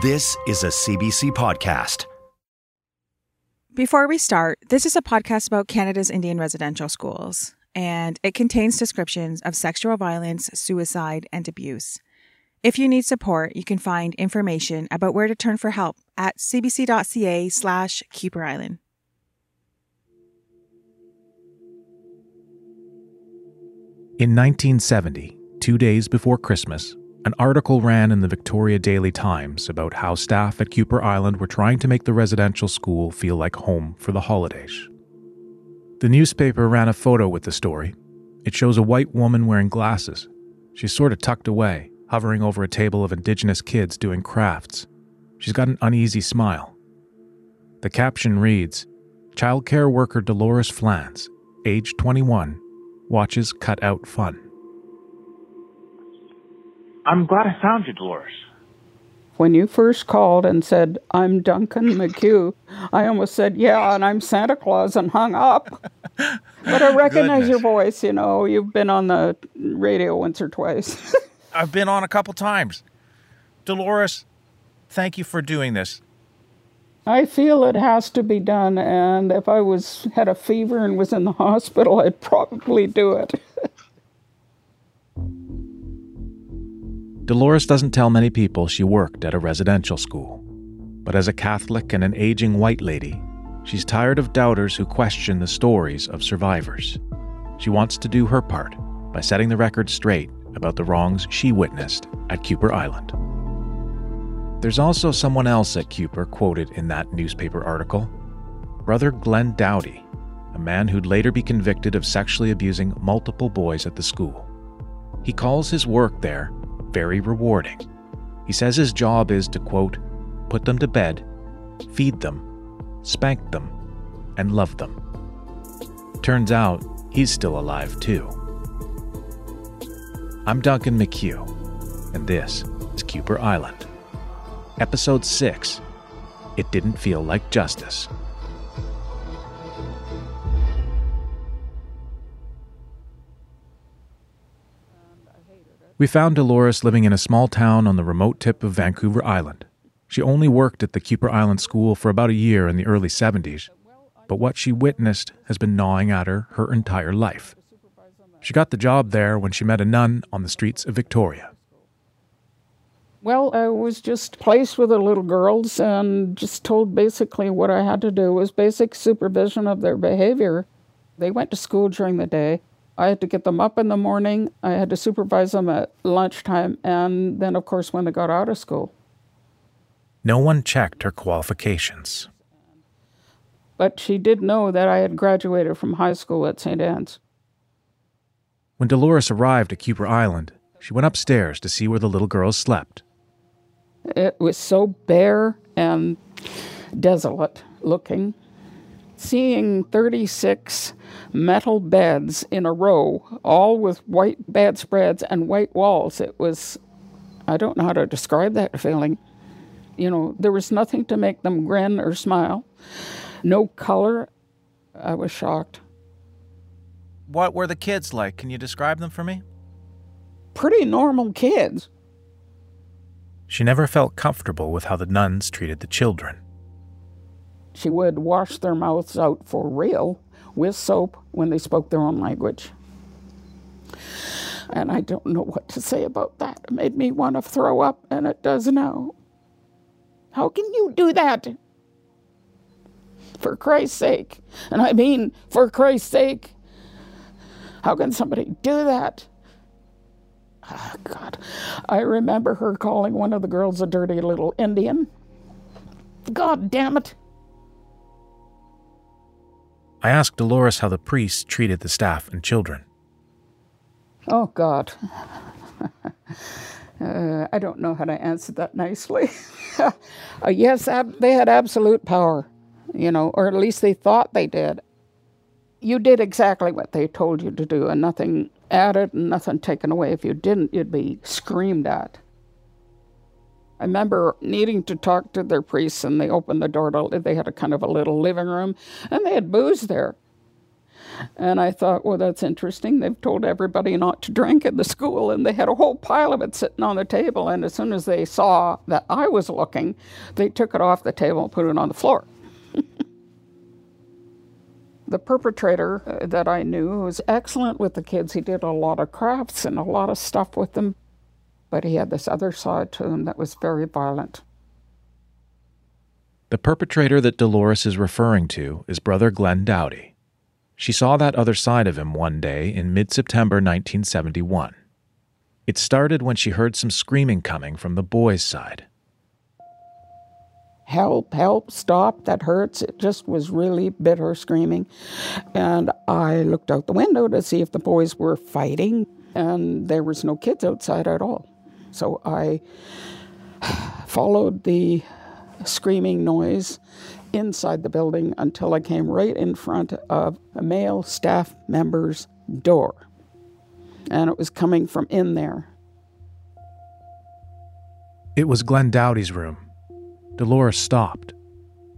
This is a CBC podcast. Before we start, this is a podcast about Canada's Indian residential schools and it contains descriptions of sexual violence, suicide, and abuse. If you need support, you can find information about where to turn for help at cbc.ca slash Kuper Island. In 1970, two days before Christmas, an article ran in the Victoria Daily Times about how staff at Kuper Island were trying to make the residential school feel like home for the holidays. The newspaper ran a photo with the story. It shows a white woman wearing glasses. She's sort of tucked away, hovering over a table of Indigenous kids doing crafts. She's got an uneasy smile. The caption reads Childcare worker Dolores Flans, age 21, watches cut out fun. I'm glad I found you, Dolores. When you first called and said, I'm Duncan McHugh, I almost said, Yeah, and I'm Santa Claus and hung up. But I recognize Goodness. your voice. You know, you've been on the radio once or twice. I've been on a couple times. Dolores, thank you for doing this. I feel it has to be done, and if I was had a fever and was in the hospital, I'd probably do it. Dolores doesn't tell many people she worked at a residential school. But as a Catholic and an aging white lady, she's tired of doubters who question the stories of survivors. She wants to do her part by setting the record straight about the wrongs she witnessed at Kuper Island. There's also someone else at Kuper quoted in that newspaper article Brother Glenn Doughty, a man who'd later be convicted of sexually abusing multiple boys at the school. He calls his work there very rewarding. He says his job is to, quote, put them to bed, feed them, spank them, and love them. Turns out he's still alive too. I'm Duncan McHugh, and this is Kuper Island. Episode 6 It Didn't Feel Like Justice. We found Dolores living in a small town on the remote tip of Vancouver Island. She only worked at the Kuper Island School for about a year in the early 70s, but what she witnessed has been gnawing at her her entire life. She got the job there when she met a nun on the streets of Victoria. Well, I was just placed with the little girls and just told basically what I had to do was basic supervision of their behavior. They went to school during the day. I had to get them up in the morning. I had to supervise them at lunchtime, and then, of course, when they got out of school. No one checked her qualifications. But she did know that I had graduated from high school at St. Anne's. When Dolores arrived at Kuper Island, she went upstairs to see where the little girls slept. It was so bare and desolate looking. Seeing 36 metal beds in a row, all with white bedspreads and white walls, it was, I don't know how to describe that feeling. You know, there was nothing to make them grin or smile, no color. I was shocked. What were the kids like? Can you describe them for me? Pretty normal kids. She never felt comfortable with how the nuns treated the children. She would wash their mouths out for real with soap when they spoke their own language. And I don't know what to say about that. It made me want to throw up, and it does now. How can you do that? For Christ's sake. And I mean, for Christ's sake. How can somebody do that? Ah, God. I remember her calling one of the girls a dirty little Indian. God damn it. I asked Dolores how the priests treated the staff and children. Oh, God. uh, I don't know how to answer that nicely. uh, yes, ab- they had absolute power, you know, or at least they thought they did. You did exactly what they told you to do, and nothing added and nothing taken away. If you didn't, you'd be screamed at. I remember needing to talk to their priests, and they opened the door to, they had a kind of a little living room, and they had booze there. And I thought, well, that's interesting. They've told everybody not to drink in the school, and they had a whole pile of it sitting on the table. And as soon as they saw that I was looking, they took it off the table and put it on the floor. the perpetrator uh, that I knew was excellent with the kids. He did a lot of crafts and a lot of stuff with them, but he had this other side to him that was very violent. The perpetrator that Dolores is referring to is Brother Glenn Doughty. She saw that other side of him one day in mid September 1971. It started when she heard some screaming coming from the boys' side. Help, help, stop, that hurts. It just was really bitter screaming. And I looked out the window to see if the boys were fighting, and there was no kids outside at all. So I followed the screaming noise inside the building until I came right in front of a male staff member's door. And it was coming from in there. It was Glenn Doughty's room. Dolores stopped.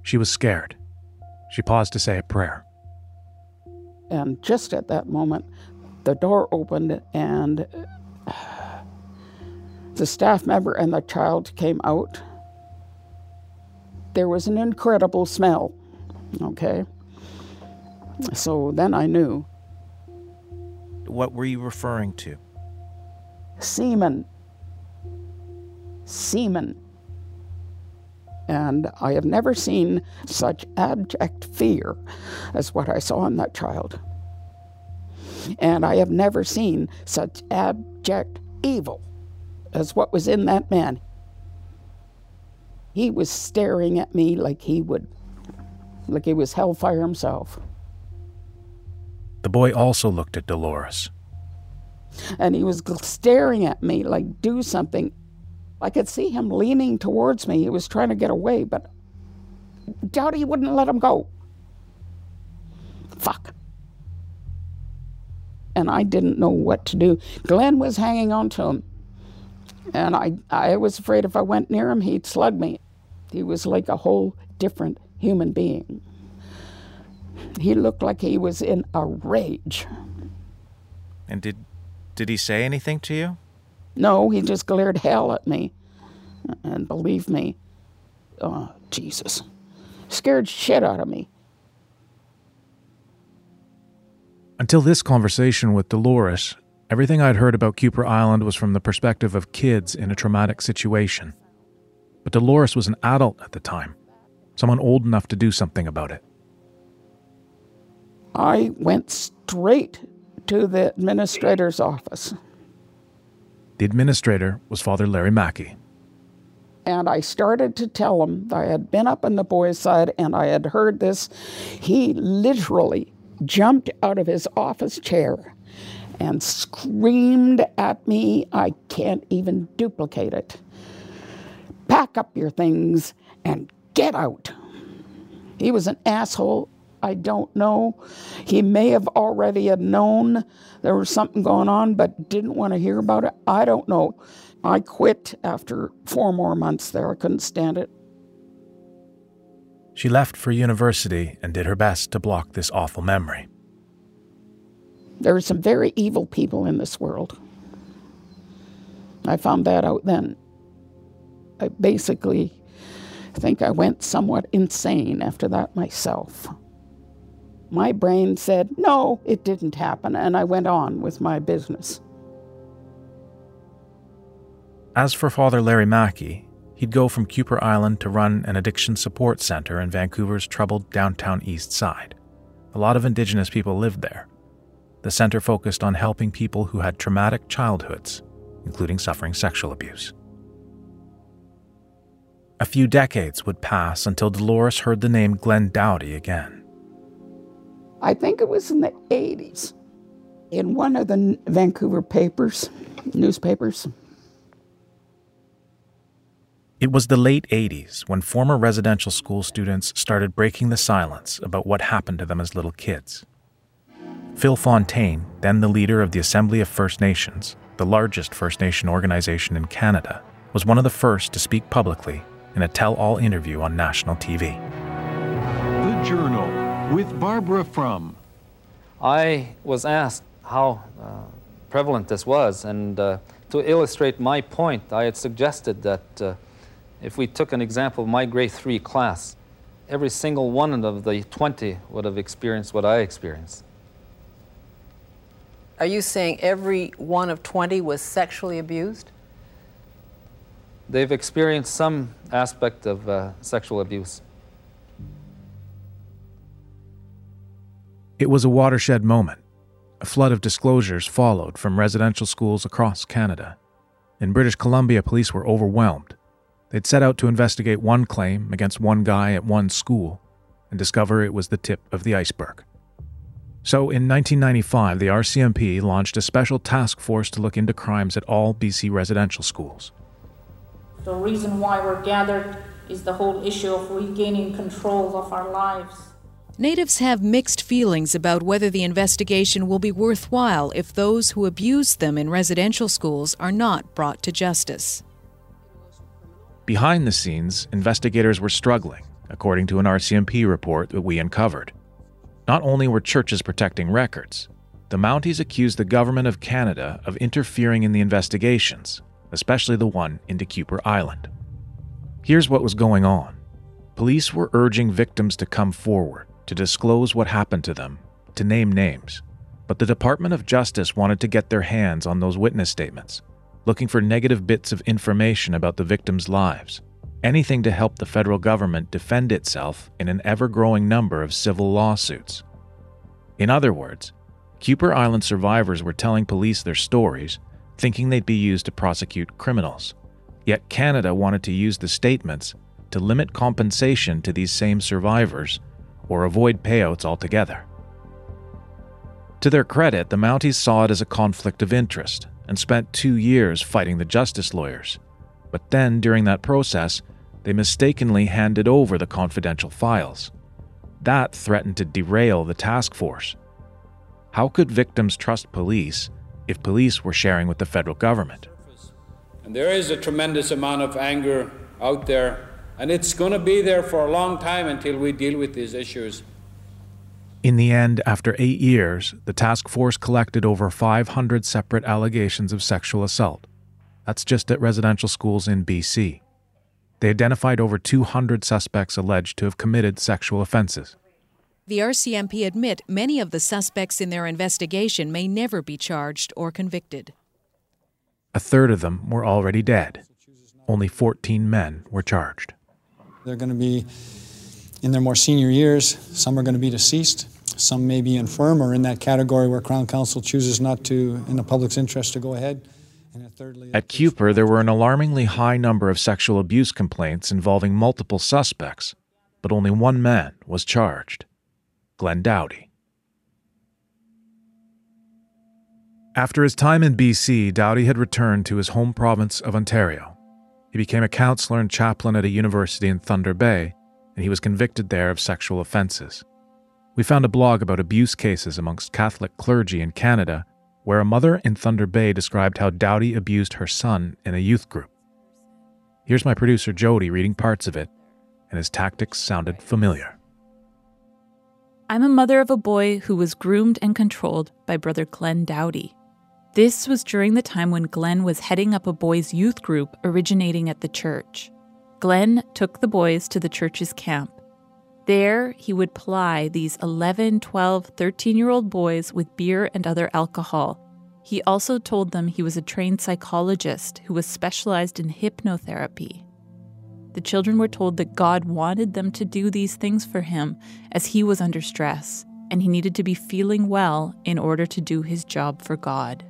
She was scared. She paused to say a prayer. And just at that moment, the door opened and the staff member and the child came out there was an incredible smell. Okay. So then I knew. What were you referring to? Semen. Semen. And I have never seen such abject fear as what I saw in that child. And I have never seen such abject evil as what was in that man. He was staring at me like he would, like he was hellfire himself. The boy also looked at Dolores. And he was staring at me like, do something. I could see him leaning towards me. He was trying to get away, but Doughty wouldn't let him go. Fuck. And I didn't know what to do. Glenn was hanging on to him. And I, I was afraid if I went near him, he'd slug me. He was like a whole different human being. He looked like he was in a rage. And did did he say anything to you? No, he just glared hell at me. And believe me, oh, Jesus, scared shit out of me. Until this conversation with Dolores, Everything I'd heard about Kuper Island was from the perspective of kids in a traumatic situation. But Dolores was an adult at the time, someone old enough to do something about it. I went straight to the administrator's office. The administrator was Father Larry Mackey. And I started to tell him that I had been up on the boys' side and I had heard this. He literally jumped out of his office chair and screamed at me. I can't even duplicate it. Pack up your things and get out. He was an asshole. I don't know. He may have already had known there was something going on, but didn't want to hear about it. I don't know. I quit after four more months there. I couldn't stand it. She left for university and did her best to block this awful memory. There are some very evil people in this world. I found that out then. I basically think I went somewhat insane after that myself. My brain said, no, it didn't happen, and I went on with my business. As for Father Larry Mackey, he'd go from Kuper Island to run an addiction support center in Vancouver's troubled downtown east side. A lot of Indigenous people lived there. The center focused on helping people who had traumatic childhoods, including suffering sexual abuse. A few decades would pass until Dolores heard the name Glenn Doughty again. I think it was in the 80s. In one of the Vancouver papers, newspapers, It was the late 80s when former residential school students started breaking the silence about what happened to them as little kids. Phil Fontaine, then the leader of the Assembly of First Nations, the largest First Nation organization in Canada, was one of the first to speak publicly in a tell all interview on national TV. The Journal with Barbara Frum. I was asked how uh, prevalent this was, and uh, to illustrate my point, I had suggested that uh, if we took an example of my grade three class, every single one of the 20 would have experienced what I experienced. Are you saying every one of 20 was sexually abused? They've experienced some aspect of uh, sexual abuse. It was a watershed moment. A flood of disclosures followed from residential schools across Canada. In British Columbia, police were overwhelmed. They'd set out to investigate one claim against one guy at one school and discover it was the tip of the iceberg. So in 1995, the RCMP launched a special task force to look into crimes at all BC residential schools. The reason why we're gathered is the whole issue of regaining control of our lives. Natives have mixed feelings about whether the investigation will be worthwhile if those who abused them in residential schools are not brought to justice. Behind the scenes, investigators were struggling, according to an RCMP report that we uncovered. Not only were churches protecting records, the Mounties accused the Government of Canada of interfering in the investigations, especially the one into Kuper Island. Here's what was going on police were urging victims to come forward, to disclose what happened to them, to name names. But the Department of Justice wanted to get their hands on those witness statements looking for negative bits of information about the victims' lives, anything to help the federal government defend itself in an ever growing number of civil lawsuits. In other words, Kuper Island survivors were telling police their stories, thinking they'd be used to prosecute criminals. Yet Canada wanted to use the statements to limit compensation to these same survivors or avoid payouts altogether. To their credit, the Mounties saw it as a conflict of interest and spent two years fighting the justice lawyers. But then, during that process, they mistakenly handed over the confidential files. That threatened to derail the task force. How could victims trust police if police were sharing with the federal government? And there is a tremendous amount of anger out there, and it's going to be there for a long time until we deal with these issues. In the end, after eight years, the task force collected over 500 separate allegations of sexual assault. That's just at residential schools in BC. They identified over 200 suspects alleged to have committed sexual offenses. The RCMP admit many of the suspects in their investigation may never be charged or convicted. A third of them were already dead. Only 14 men were charged. They're going to be in their more senior years. Some are going to be deceased. Some may be infirm or in that category where Crown Counsel chooses not to, in the public's interest, to go ahead. At Kuper, there were an alarmingly high number of sexual abuse complaints involving multiple suspects, but only one man was charged Glenn Doughty. After his time in BC, Doughty had returned to his home province of Ontario. He became a counselor and chaplain at a university in Thunder Bay, and he was convicted there of sexual offenses. We found a blog about abuse cases amongst Catholic clergy in Canada, where a mother in Thunder Bay described how Doughty abused her son in a youth group. Here's my producer Jody reading parts of it, and his tactics sounded familiar. I'm a mother of a boy who was groomed and controlled by brother Glenn Doughty. This was during the time when Glenn was heading up a boys' youth group originating at the church. Glenn took the boys to the church's camp. There, he would ply these 11, 12, 13 year old boys with beer and other alcohol. He also told them he was a trained psychologist who was specialized in hypnotherapy. The children were told that God wanted them to do these things for him as he was under stress, and he needed to be feeling well in order to do his job for God.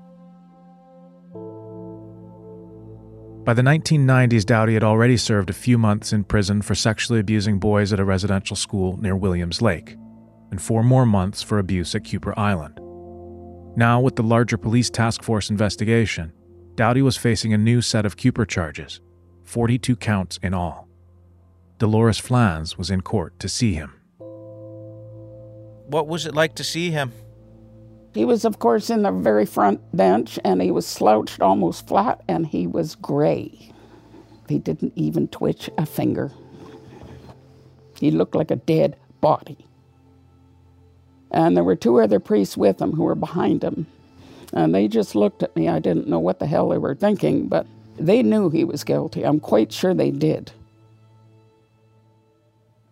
By the 1990s, Doughty had already served a few months in prison for sexually abusing boys at a residential school near Williams Lake, and four more months for abuse at Kuper Island. Now, with the larger police task force investigation, Doughty was facing a new set of Kuper charges 42 counts in all. Dolores Flans was in court to see him. What was it like to see him? He was, of course, in the very front bench and he was slouched almost flat and he was gray. He didn't even twitch a finger. He looked like a dead body. And there were two other priests with him who were behind him. And they just looked at me. I didn't know what the hell they were thinking, but they knew he was guilty. I'm quite sure they did.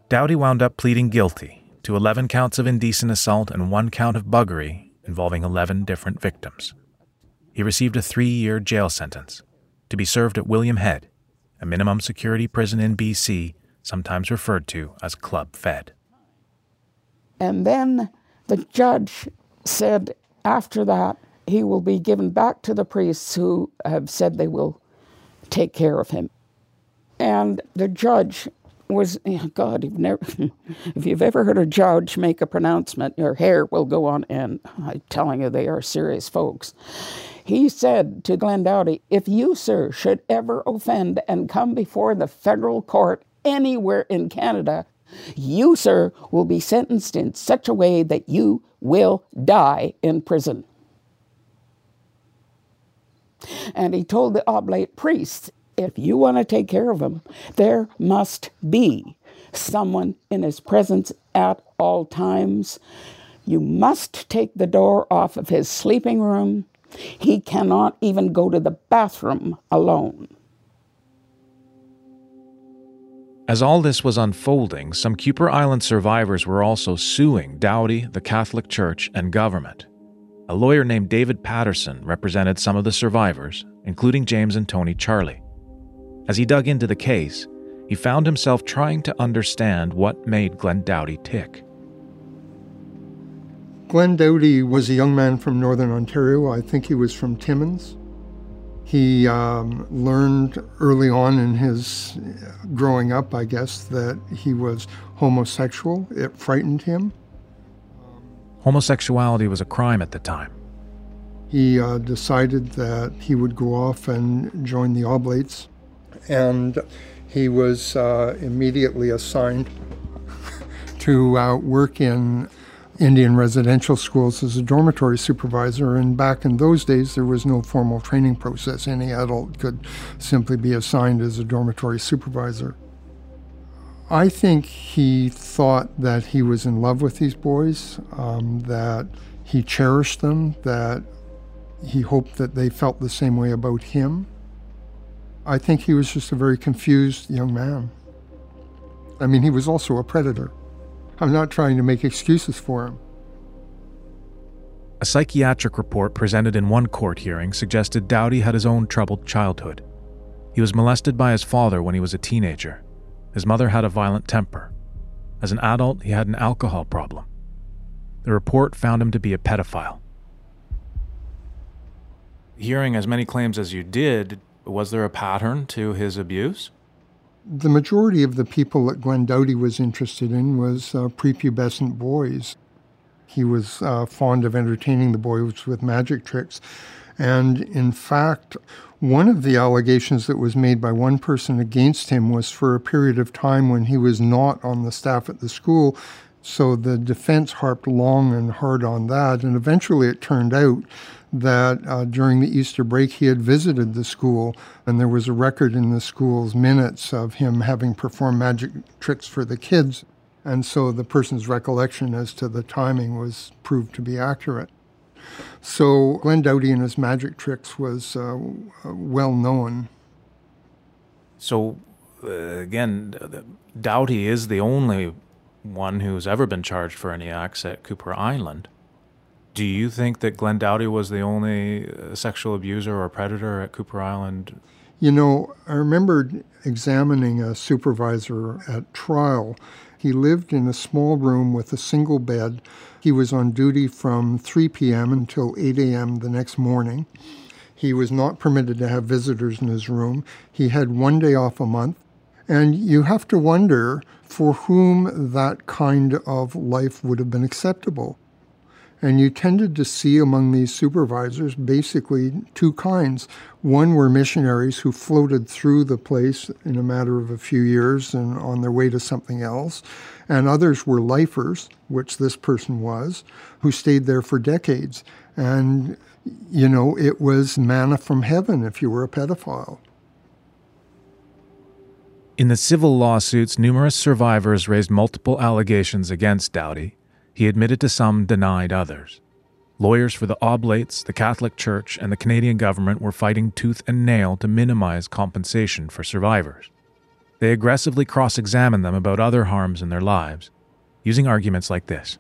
Doughty wound up pleading guilty to 11 counts of indecent assault and one count of buggery involving 11 different victims. He received a three year jail sentence to be served at William Head, a minimum security prison in BC, sometimes referred to as Club Fed. And then the judge said after that, he will be given back to the priests who have said they will take care of him. And the judge was, God, you've never, if you've ever heard a judge make a pronouncement, your hair will go on end. I'm telling you, they are serious folks. He said to Glenn Doughty, if you, sir, should ever offend and come before the federal court anywhere in Canada, you, sir, will be sentenced in such a way that you will die in prison. And he told the oblate priests, if you want to take care of him, there must be someone in his presence at all times. You must take the door off of his sleeping room. He cannot even go to the bathroom alone. As all this was unfolding, some Kuper Island survivors were also suing Doughty, the Catholic Church, and government. A lawyer named David Patterson represented some of the survivors, including James and Tony Charlie. As he dug into the case, he found himself trying to understand what made Glenn Doughty tick. Glenn Doughty was a young man from Northern Ontario. I think he was from Timmins. He um, learned early on in his growing up, I guess, that he was homosexual. It frightened him. Homosexuality was a crime at the time. He uh, decided that he would go off and join the Oblates, and he was uh, immediately assigned to uh, work in Indian residential schools as a dormitory supervisor. And back in those days, there was no formal training process. Any adult could simply be assigned as a dormitory supervisor. I think he thought that he was in love with these boys, um, that he cherished them, that he hoped that they felt the same way about him. I think he was just a very confused young man. I mean, he was also a predator. I'm not trying to make excuses for him. A psychiatric report presented in one court hearing suggested Doughty had his own troubled childhood. He was molested by his father when he was a teenager. His mother had a violent temper. As an adult, he had an alcohol problem. The report found him to be a pedophile. Hearing as many claims as you did, was there a pattern to his abuse? The majority of the people that Glenn Doughty was interested in was uh, prepubescent boys. He was uh, fond of entertaining the boys with magic tricks. And in fact, one of the allegations that was made by one person against him was for a period of time when he was not on the staff at the school. So the defense harped long and hard on that. And eventually it turned out that uh, during the Easter break he had visited the school, and there was a record in the school's minutes of him having performed magic tricks for the kids. And so the person's recollection as to the timing was proved to be accurate. So Glenn Doughty and his magic tricks was uh, well known. So, uh, again, Doughty is the only one who's ever been charged for any acts at Kuper Island. Do you think that Glenn Doughty was the only uh, sexual abuser or predator at Kuper Island? You know, I remember examining a supervisor at trial. He lived in a small room with a single bed. He was on duty from 3 p.m. until 8 a.m. the next morning. He was not permitted to have visitors in his room. He had one day off a month. And you have to wonder for whom that kind of life would have been acceptable. And you tended to see among these supervisors basically two kinds. One were missionaries who floated through the place in a matter of a few years and on their way to something else. And others were lifers, which this person was, who stayed there for decades. And, you know, it was manna from heaven if you were a pedophile. In the civil lawsuits, numerous survivors raised multiple allegations against Doughty. He admitted to some, denied others. Lawyers for the Oblates, the Catholic Church, and the Canadian government were fighting tooth and nail to minimize compensation for survivors. They aggressively cross examined them about other harms in their lives, using arguments like this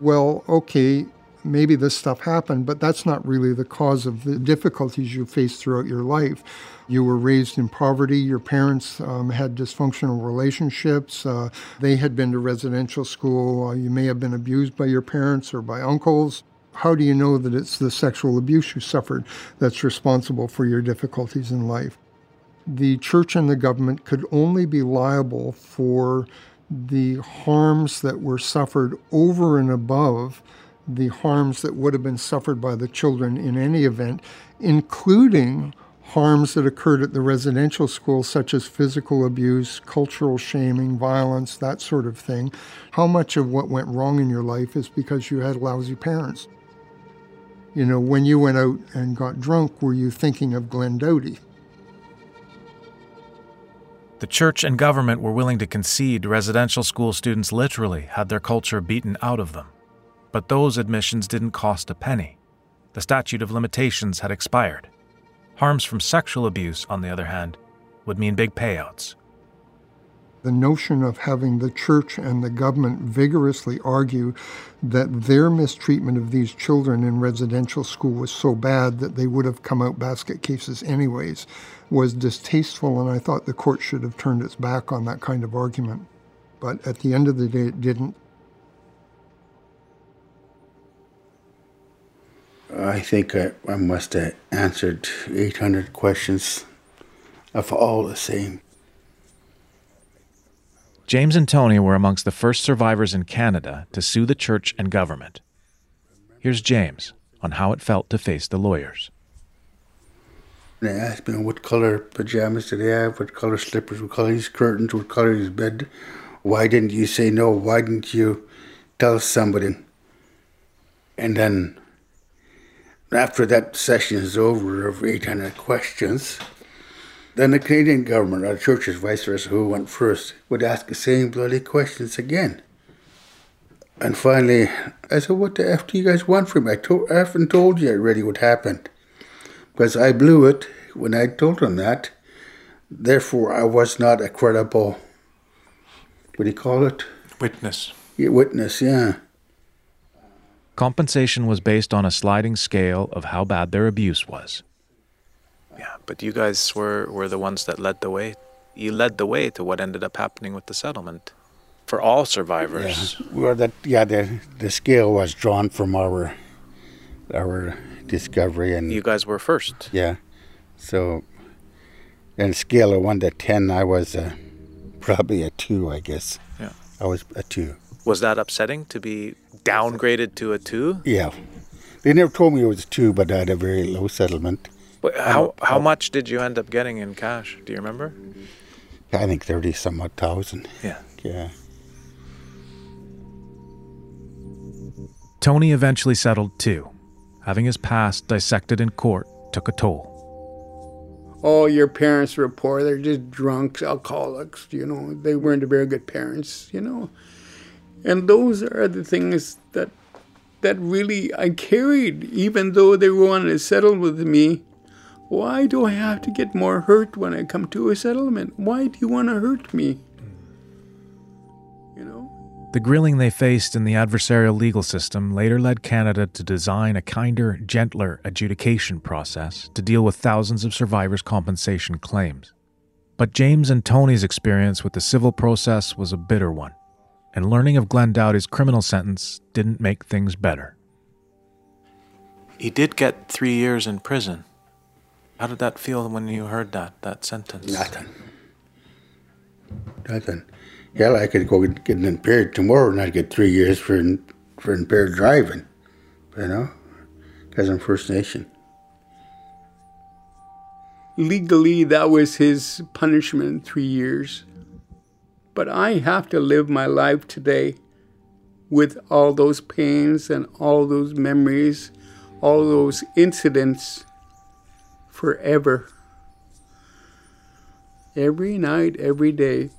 Well, okay, maybe this stuff happened, but that's not really the cause of the difficulties you face throughout your life. You were raised in poverty. Your parents um, had dysfunctional relationships. Uh, they had been to residential school. Uh, you may have been abused by your parents or by uncles. How do you know that it's the sexual abuse you suffered that's responsible for your difficulties in life? The church and the government could only be liable for the harms that were suffered over and above the harms that would have been suffered by the children in any event, including harms that occurred at the residential school, such as physical abuse, cultural shaming, violence, that sort of thing. How much of what went wrong in your life is because you had lousy parents? You know, when you went out and got drunk, were you thinking of Glenn Doughty? The church and government were willing to concede residential school students literally had their culture beaten out of them. But those admissions didn't cost a penny. The statute of limitations had expired. Harms from sexual abuse, on the other hand, would mean big payouts. The notion of having the church and the government vigorously argue that their mistreatment of these children in residential school was so bad that they would have come out basket cases anyways was distasteful, and I thought the court should have turned its back on that kind of argument. But at the end of the day, it didn't. I think I, I must have answered 800 questions of all the same. James and Tony were amongst the first survivors in Canada to sue the church and government. Here's James on how it felt to face the lawyers. They asked me what color pajamas did he have, what color slippers, what color his curtains, what color his bed. Why didn't you say no? Why didn't you tell somebody? And then after that session is over of 800 questions, then the Canadian government, or the churches, vice versa, who went first, would ask the same bloody questions again. And finally, I said, What the F do you guys want from me? I, told, I haven't told you already what happened. Because I blew it when I told them that. Therefore, I was not a credible, what do you call it? Witness. Yeah, witness, yeah. Compensation was based on a sliding scale of how bad their abuse was. Yeah, but you guys were, were the ones that led the way. You led the way to what ended up happening with the settlement for all survivors. Yeah, well, that yeah, the the scale was drawn from our our discovery, and you guys were first. Yeah, so on a scale of one to ten, I was uh, probably a two, I guess. Yeah, I was a two. Was that upsetting to be downgraded to a two? Yeah. They never told me it was two, but I had a very low settlement. But how how much did you end up getting in cash? Do you remember? I think thirty some odd thousand. Yeah. Yeah. Tony eventually settled too. Having his past dissected in court took a toll. Oh, your parents were poor. They're just drunks, alcoholics. You know, they weren't very good parents. You know, and those are the things that that really I carried, even though they wanted to settle with me. Why do I have to get more hurt when I come to a settlement? Why do you want to hurt me? You know? The grilling they faced in the adversarial legal system later led Canada to design a kinder, gentler adjudication process to deal with thousands of survivors' compensation claims. But James and Tony's experience with the civil process was a bitter one and learning of Glenn Doughty's criminal sentence didn't make things better. He did get three years in prison. How did that feel when you heard that, that sentence? Nothing. Nothing. Hell, I could go get an impaired tomorrow and I'd get three years for for impaired driving, you know, because I'm First Nation. Legally, that was his punishment, three years. But I have to live my life today with all those pains and all those memories, all those incidents forever. Every night, every day.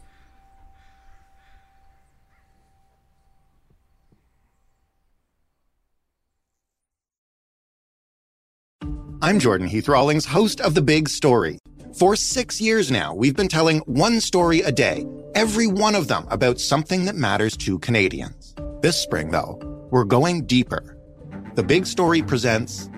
I'm Jordan Heath Rawlings, host of The Big Story. For six years now, we've been telling one story a day, every one of them about something that matters to Canadians. This spring, though, we're going deeper. The Big Story presents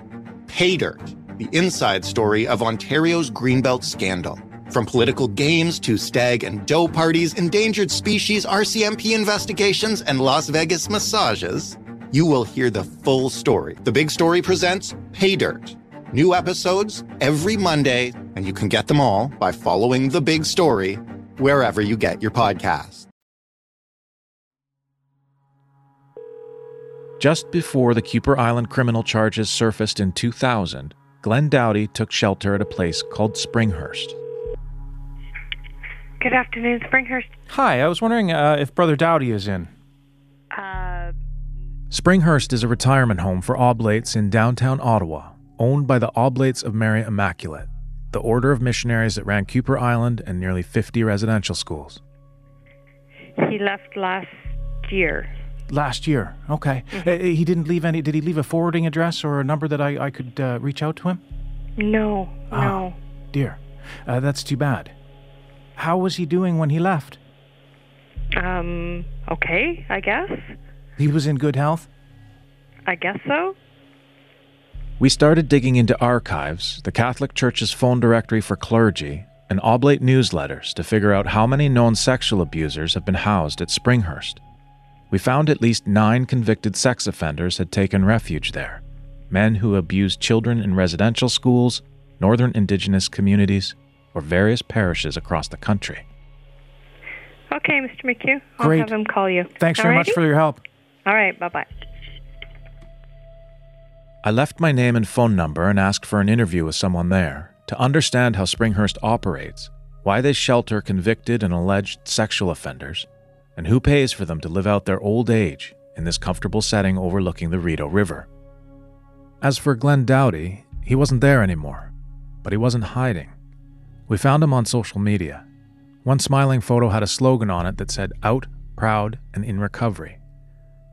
Pay Dirt, the inside story of Ontario's Greenbelt scandal. From political games to stag and doe parties, endangered species, RCMP investigations, and Las Vegas massages, you will hear the full story. The Big Story presents Pay Dirt. New episodes every Monday, and you can get them all by following The Big Story wherever you get your podcast. Just before the Kuper Island criminal charges surfaced in 2000, Glenn Doughty took shelter at a place called Springhurst. Good afternoon, Springhurst. Hi, I was wondering uh, if Brother Doughty is in. Uh, Springhurst is a retirement home for oblates in downtown Ottawa, owned by the Oblates of Mary Immaculate, the order of missionaries that ran Kuper Island and nearly 50 residential schools. he left last year. Last year, okay. Uh, he didn't leave any. Did he leave a forwarding address or a number that I, I could uh, reach out to him? No, Ah. no. Dear, uh, that's too bad. How was he doing when he left? Um, okay, I guess. He was in good health. I guess so. We started digging into archives, the Catholic Church's phone directory for clergy, and oblate newsletters to figure out how many known sexual abusers have been housed at Springhurst. We found at least nine convicted sex offenders had taken refuge there men who abused children in residential schools, northern indigenous communities, or various parishes across the country. Okay, Mr. McHugh. I'll Great. have him call you. Thanks very much for your help. All right, bye bye. I left my name and phone number and asked for an interview with someone there to understand how Springhurst operates, why they shelter convicted and alleged sexual offenders, and who pays for them to live out their old age in this comfortable setting overlooking the Rideau River. As for Glenn Doughty, he wasn't there anymore, but he wasn't hiding. We found him on social media. One smiling photo had a slogan on it that said, Out, Proud, and in Recovery.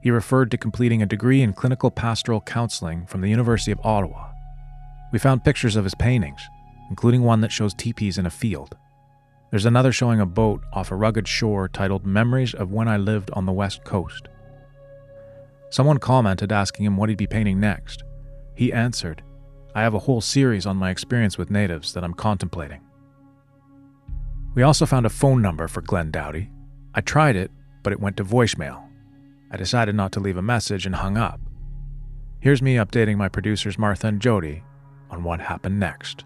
He referred to completing a degree in clinical pastoral counseling from the University of Ottawa. We found pictures of his paintings, including one that shows teepees in a field. There's another showing a boat off a rugged shore titled Memories of When I Lived on the West Coast. Someone commented asking him what he'd be painting next. He answered, I have a whole series on my experience with natives that I'm contemplating. We also found a phone number for Glenn Doughty. I tried it, but it went to voicemail. I decided not to leave a message and hung up. Here's me updating my producers Martha and Jody on what happened next.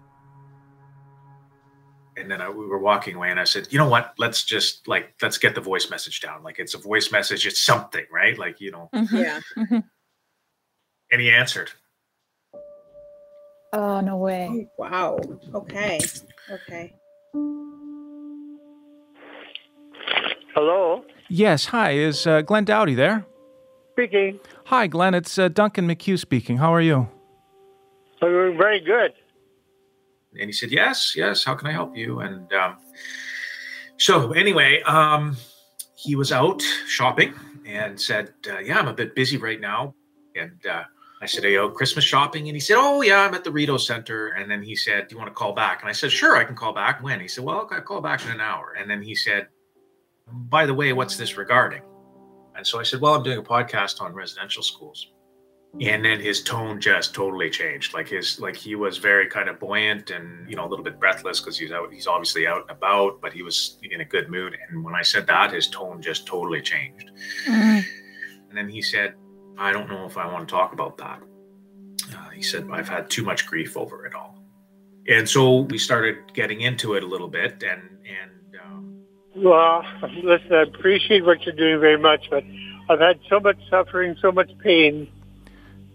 and then I, we were walking away and i said you know what let's just like let's get the voice message down like it's a voice message it's something right like you know mm-hmm. Yeah. and he answered Oh, no way. Oh, wow. Okay. Okay. Hello? Yes, hi. Is uh, Glenn Doughty there? Speaking. Hi, Glenn. It's uh, Duncan McHugh speaking. How are you? Oh, very good. and he said yes yes how can i help you and um, so anyway um, he was out shopping and said uh, yeah i'm a bit busy right now and uh, i said are you christmas shopping and he said oh yeah i'm at the Rideau center and then he said do you want to call back and i said sure i can call back when he said well i'll call back in an hour and then he said by the way what's this regarding? And so i said well i'm doing a podcast on residential schools. And then his tone just totally changed. Like his like he was very kind of buoyant and you know a little bit breathless because he's out he's obviously out and about but he was in a good mood. And when i said that his tone just totally changed. And then he said i don't know if i want to talk about that. Uh, he said i've had too much grief over it all. And so we started getting into it a little bit and and Well, listen, I appreciate what you're doing very much, but I've had so much suffering, so much pain.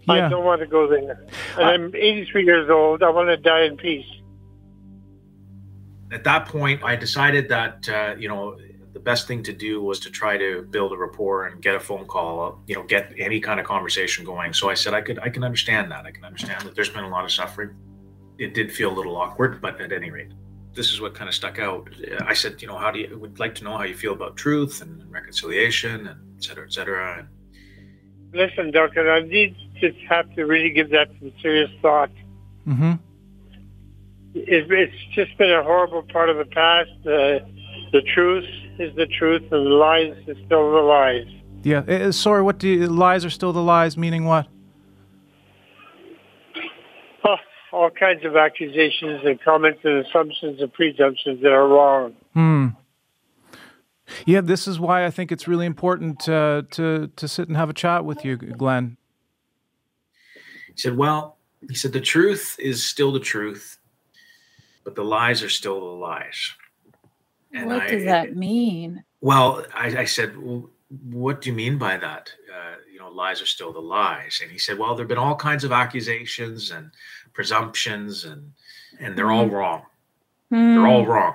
Yeah. I don't want to go there. And I'm 83 years old. I want to die in peace. At that point, I decided that uh, you know the best thing to do was to try to build a rapport and get a phone call, you know, get any kind of conversation going. So I said I could I can understand that. I can understand that there's been a lot of suffering. It did feel a little awkward, but at any rate, this is what kind of stuck out. I said, you know, how do you would like to know how you feel about truth and reconciliation and et cetera, et cetera. And Listen, Duncan, I need to have to really give that some serious thought. Mm-hmm. It, it's just been a horrible part of the past. Uh, the truth is the truth, and the lies is still the lies. Yeah. Uh, sorry, what do you, lies are still the lies, meaning what? Oh, all kinds of accusations and comments and assumptions and presumptions that are wrong. Hmm. Yeah, this is why I think it's really important uh, to to sit and have a chat with you, Glenn. he said, well, he said the truth is still the truth, but the lies are still the lies. And what I- does that mean? Well, I, I said, well, what do you mean by that? Uh, you know, lies are still the lies. And he said, well, there've been all kinds of accusations and presumptions, and and they're all Hmm. wrong. They're all wrong.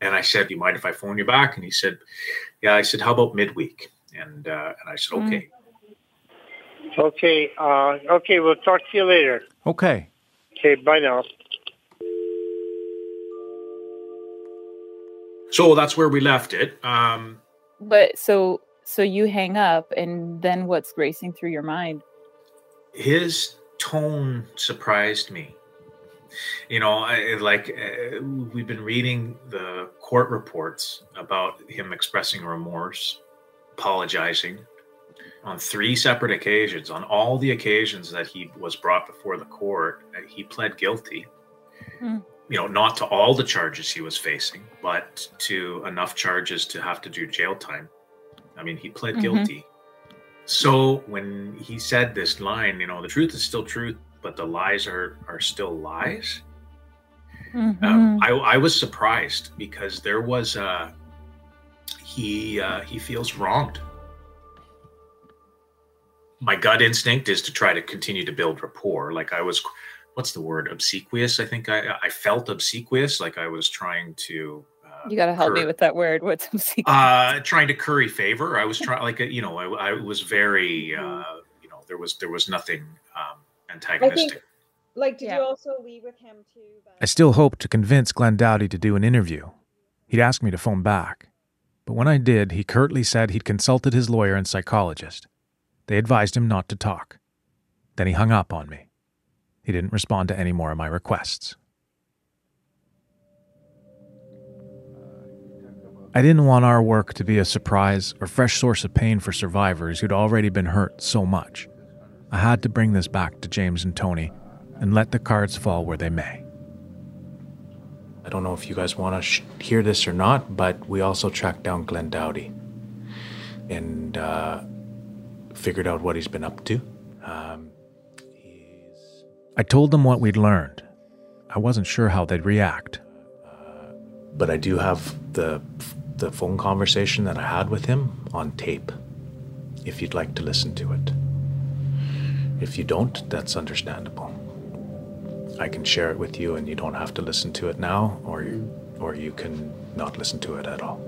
And I said, do you mind if I phone you back? And he said, yeah. I said, how about midweek? And uh, and I said, Hmm. okay. Okay, uh, okay, we'll talk to you later. Okay. Okay, bye now. So that's where we left it. Um, But so so you hang up, and then what's racing through your mind? his tone surprised me. You know, I, like uh, we've been reading the court reports about him expressing remorse, apologizing on three separate occasions. On all the occasions that he was brought before the court, uh, he pled guilty. Hmm. You know, not to all the charges he was facing, but to enough charges to have to do jail time. I mean, he pled Mhm. guilty. So when he said this line, you know, the truth is still truth, but the lies are are still lies. Mm-hmm. Um, I, I was surprised because there was uh, he uh, he feels wronged. My gut instinct is to try to continue to build rapport. Like I was, what's the word? Obsequious. I think I I felt obsequious, like I was trying to you got to help me with that word. What's obsequious? uh trying to curry favor i was trying like you know I, I was very uh you know there was there was nothing um antagonistic Like, did you also leave with him too? I still hoped to convince Glenn Doughty to do an interview. He'd asked me to phone back. But when I did, he curtly said he'd consulted his lawyer and psychologist. They advised him not to talk. Then he hung up on me. He didn't respond to any more of my requests. I didn't want our work to be a surprise or fresh source of pain for survivors who'd already been hurt so much. I had to bring this back to James and Tony and let the cards fall where they may. I don't know if you guys want to sh- hear this or not, but we also tracked down Glenn Doughty and uh, figured out what he's been up to. Um, I told them what we'd learned. I wasn't sure how they'd react. Uh, but I do have the, the phone conversation that I had with him on tape, if you'd like to listen to it. If you don't, that's understandable. I can share it with you and you don't have to listen to it now, or you, or you can not listen to it at all.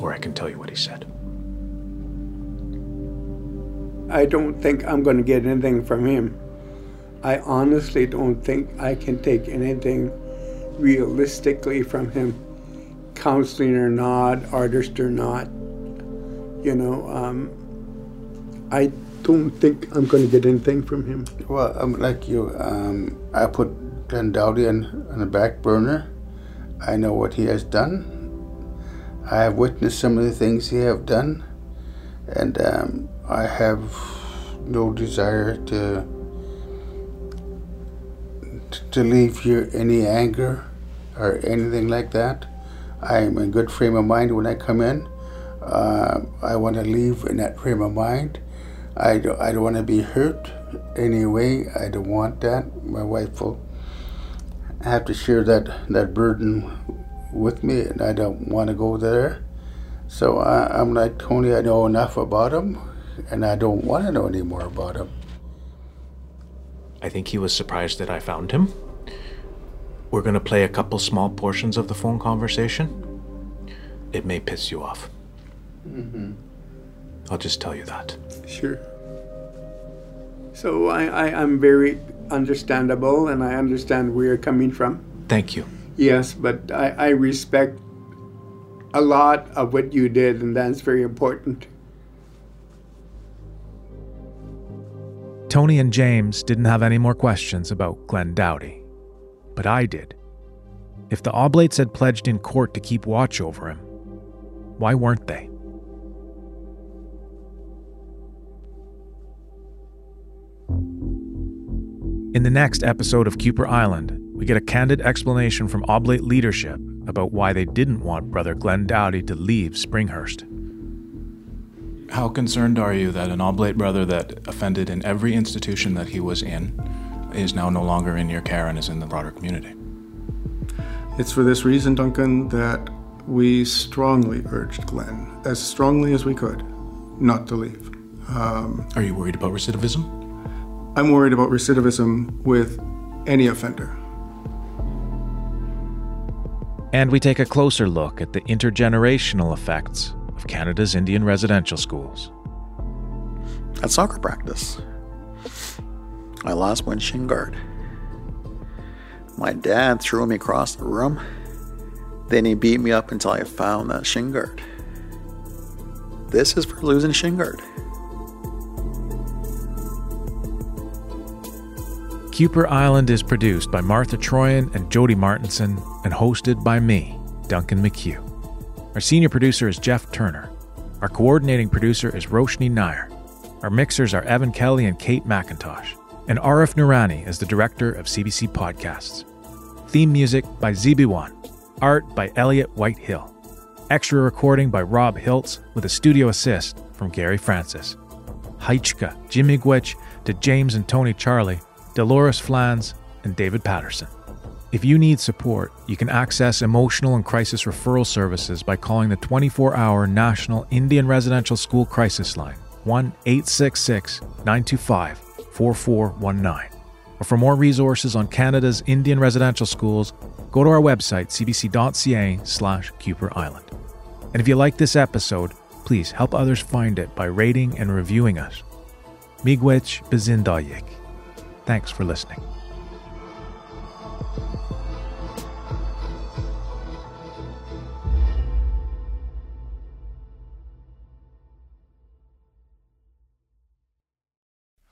Or I can tell you what he said. I don't think I'm going to get anything from him. I honestly don't think I can take anything realistically from him, counseling or not, artist or not. You know, um, I don't think I'm going to get anything from him. Well, I'm like you. Um, I put Glenn Doughty on, on the back burner. I know what he has done. I have witnessed some of the things he have done, and um, I have no desire to to leave here any anger or anything like that. I am in good frame of mind when I come in. Uh, I want to leave in that frame of mind. I don't, I don't want to be hurt anyway. I don't want that. My wife will have to share that, that burden with me, and I don't want to go there. So I, I'm like Tony. I know enough about him, and I don't want to know any more about him. I think he was surprised that I found him. We're going to play a couple small portions of the phone conversation. It may piss you off. Mm-hmm. I'll just tell you that. Sure. So I, I, I'm very understandable and I understand where you're coming from. Thank you. Yes, but I, I respect a lot of what you did, and that's very important. Tony and James didn't have any more questions about Glenn Doughty, but I did. If the Oblates had pledged in court to keep watch over him, why weren't they? In the next episode of Kuper Island, we get a candid explanation from Oblate leadership about why they didn't want Brother Glenn Doughty to leave Springhurst. How concerned are you that an Oblate brother that offended in every institution that he was in is now no longer in your care and is in the broader community? It's for this reason, Duncan, that we strongly urged Glenn, as strongly as we could, not to leave. Um, Are you worried about recidivism? I'm worried about recidivism with any offender. And we take a closer look at the intergenerational effects of Canada's Indian residential schools. At soccer practice, I lost one shin guard. My dad threw me across the room. Then he beat me up until I found that shin guard. This is for losing shin guard. Kuper Island is produced by Martha Troian and Jody Martinson and hosted by me, Duncan McCue. Our senior producer is Jeff Turner. Our coordinating producer is Roshni Nair. Our mixers are Evan Kelly and Kate McIntosh. And Arif Noorani is the director of CBC Podcasts. Theme music by ZB1. Art by Elliot Whitehill. Extra recording by Rob Hiltz with a studio assist from Gary Francis. Haichka, Jimmy Gwich, to James and Tony Charlie, Dolores Flans, and David Patterson. If you need support, you can access emotional and crisis referral services by calling the 24 hour National Indian Residential School Crisis Line, 1 866 925 4419. Or for more resources on Canada's Indian residential schools, go to our website, cbc.ca slash Kuper Island. And if you like this episode, please help others find it by rating and reviewing us. Miigwech Bazindayik. Thanks for listening.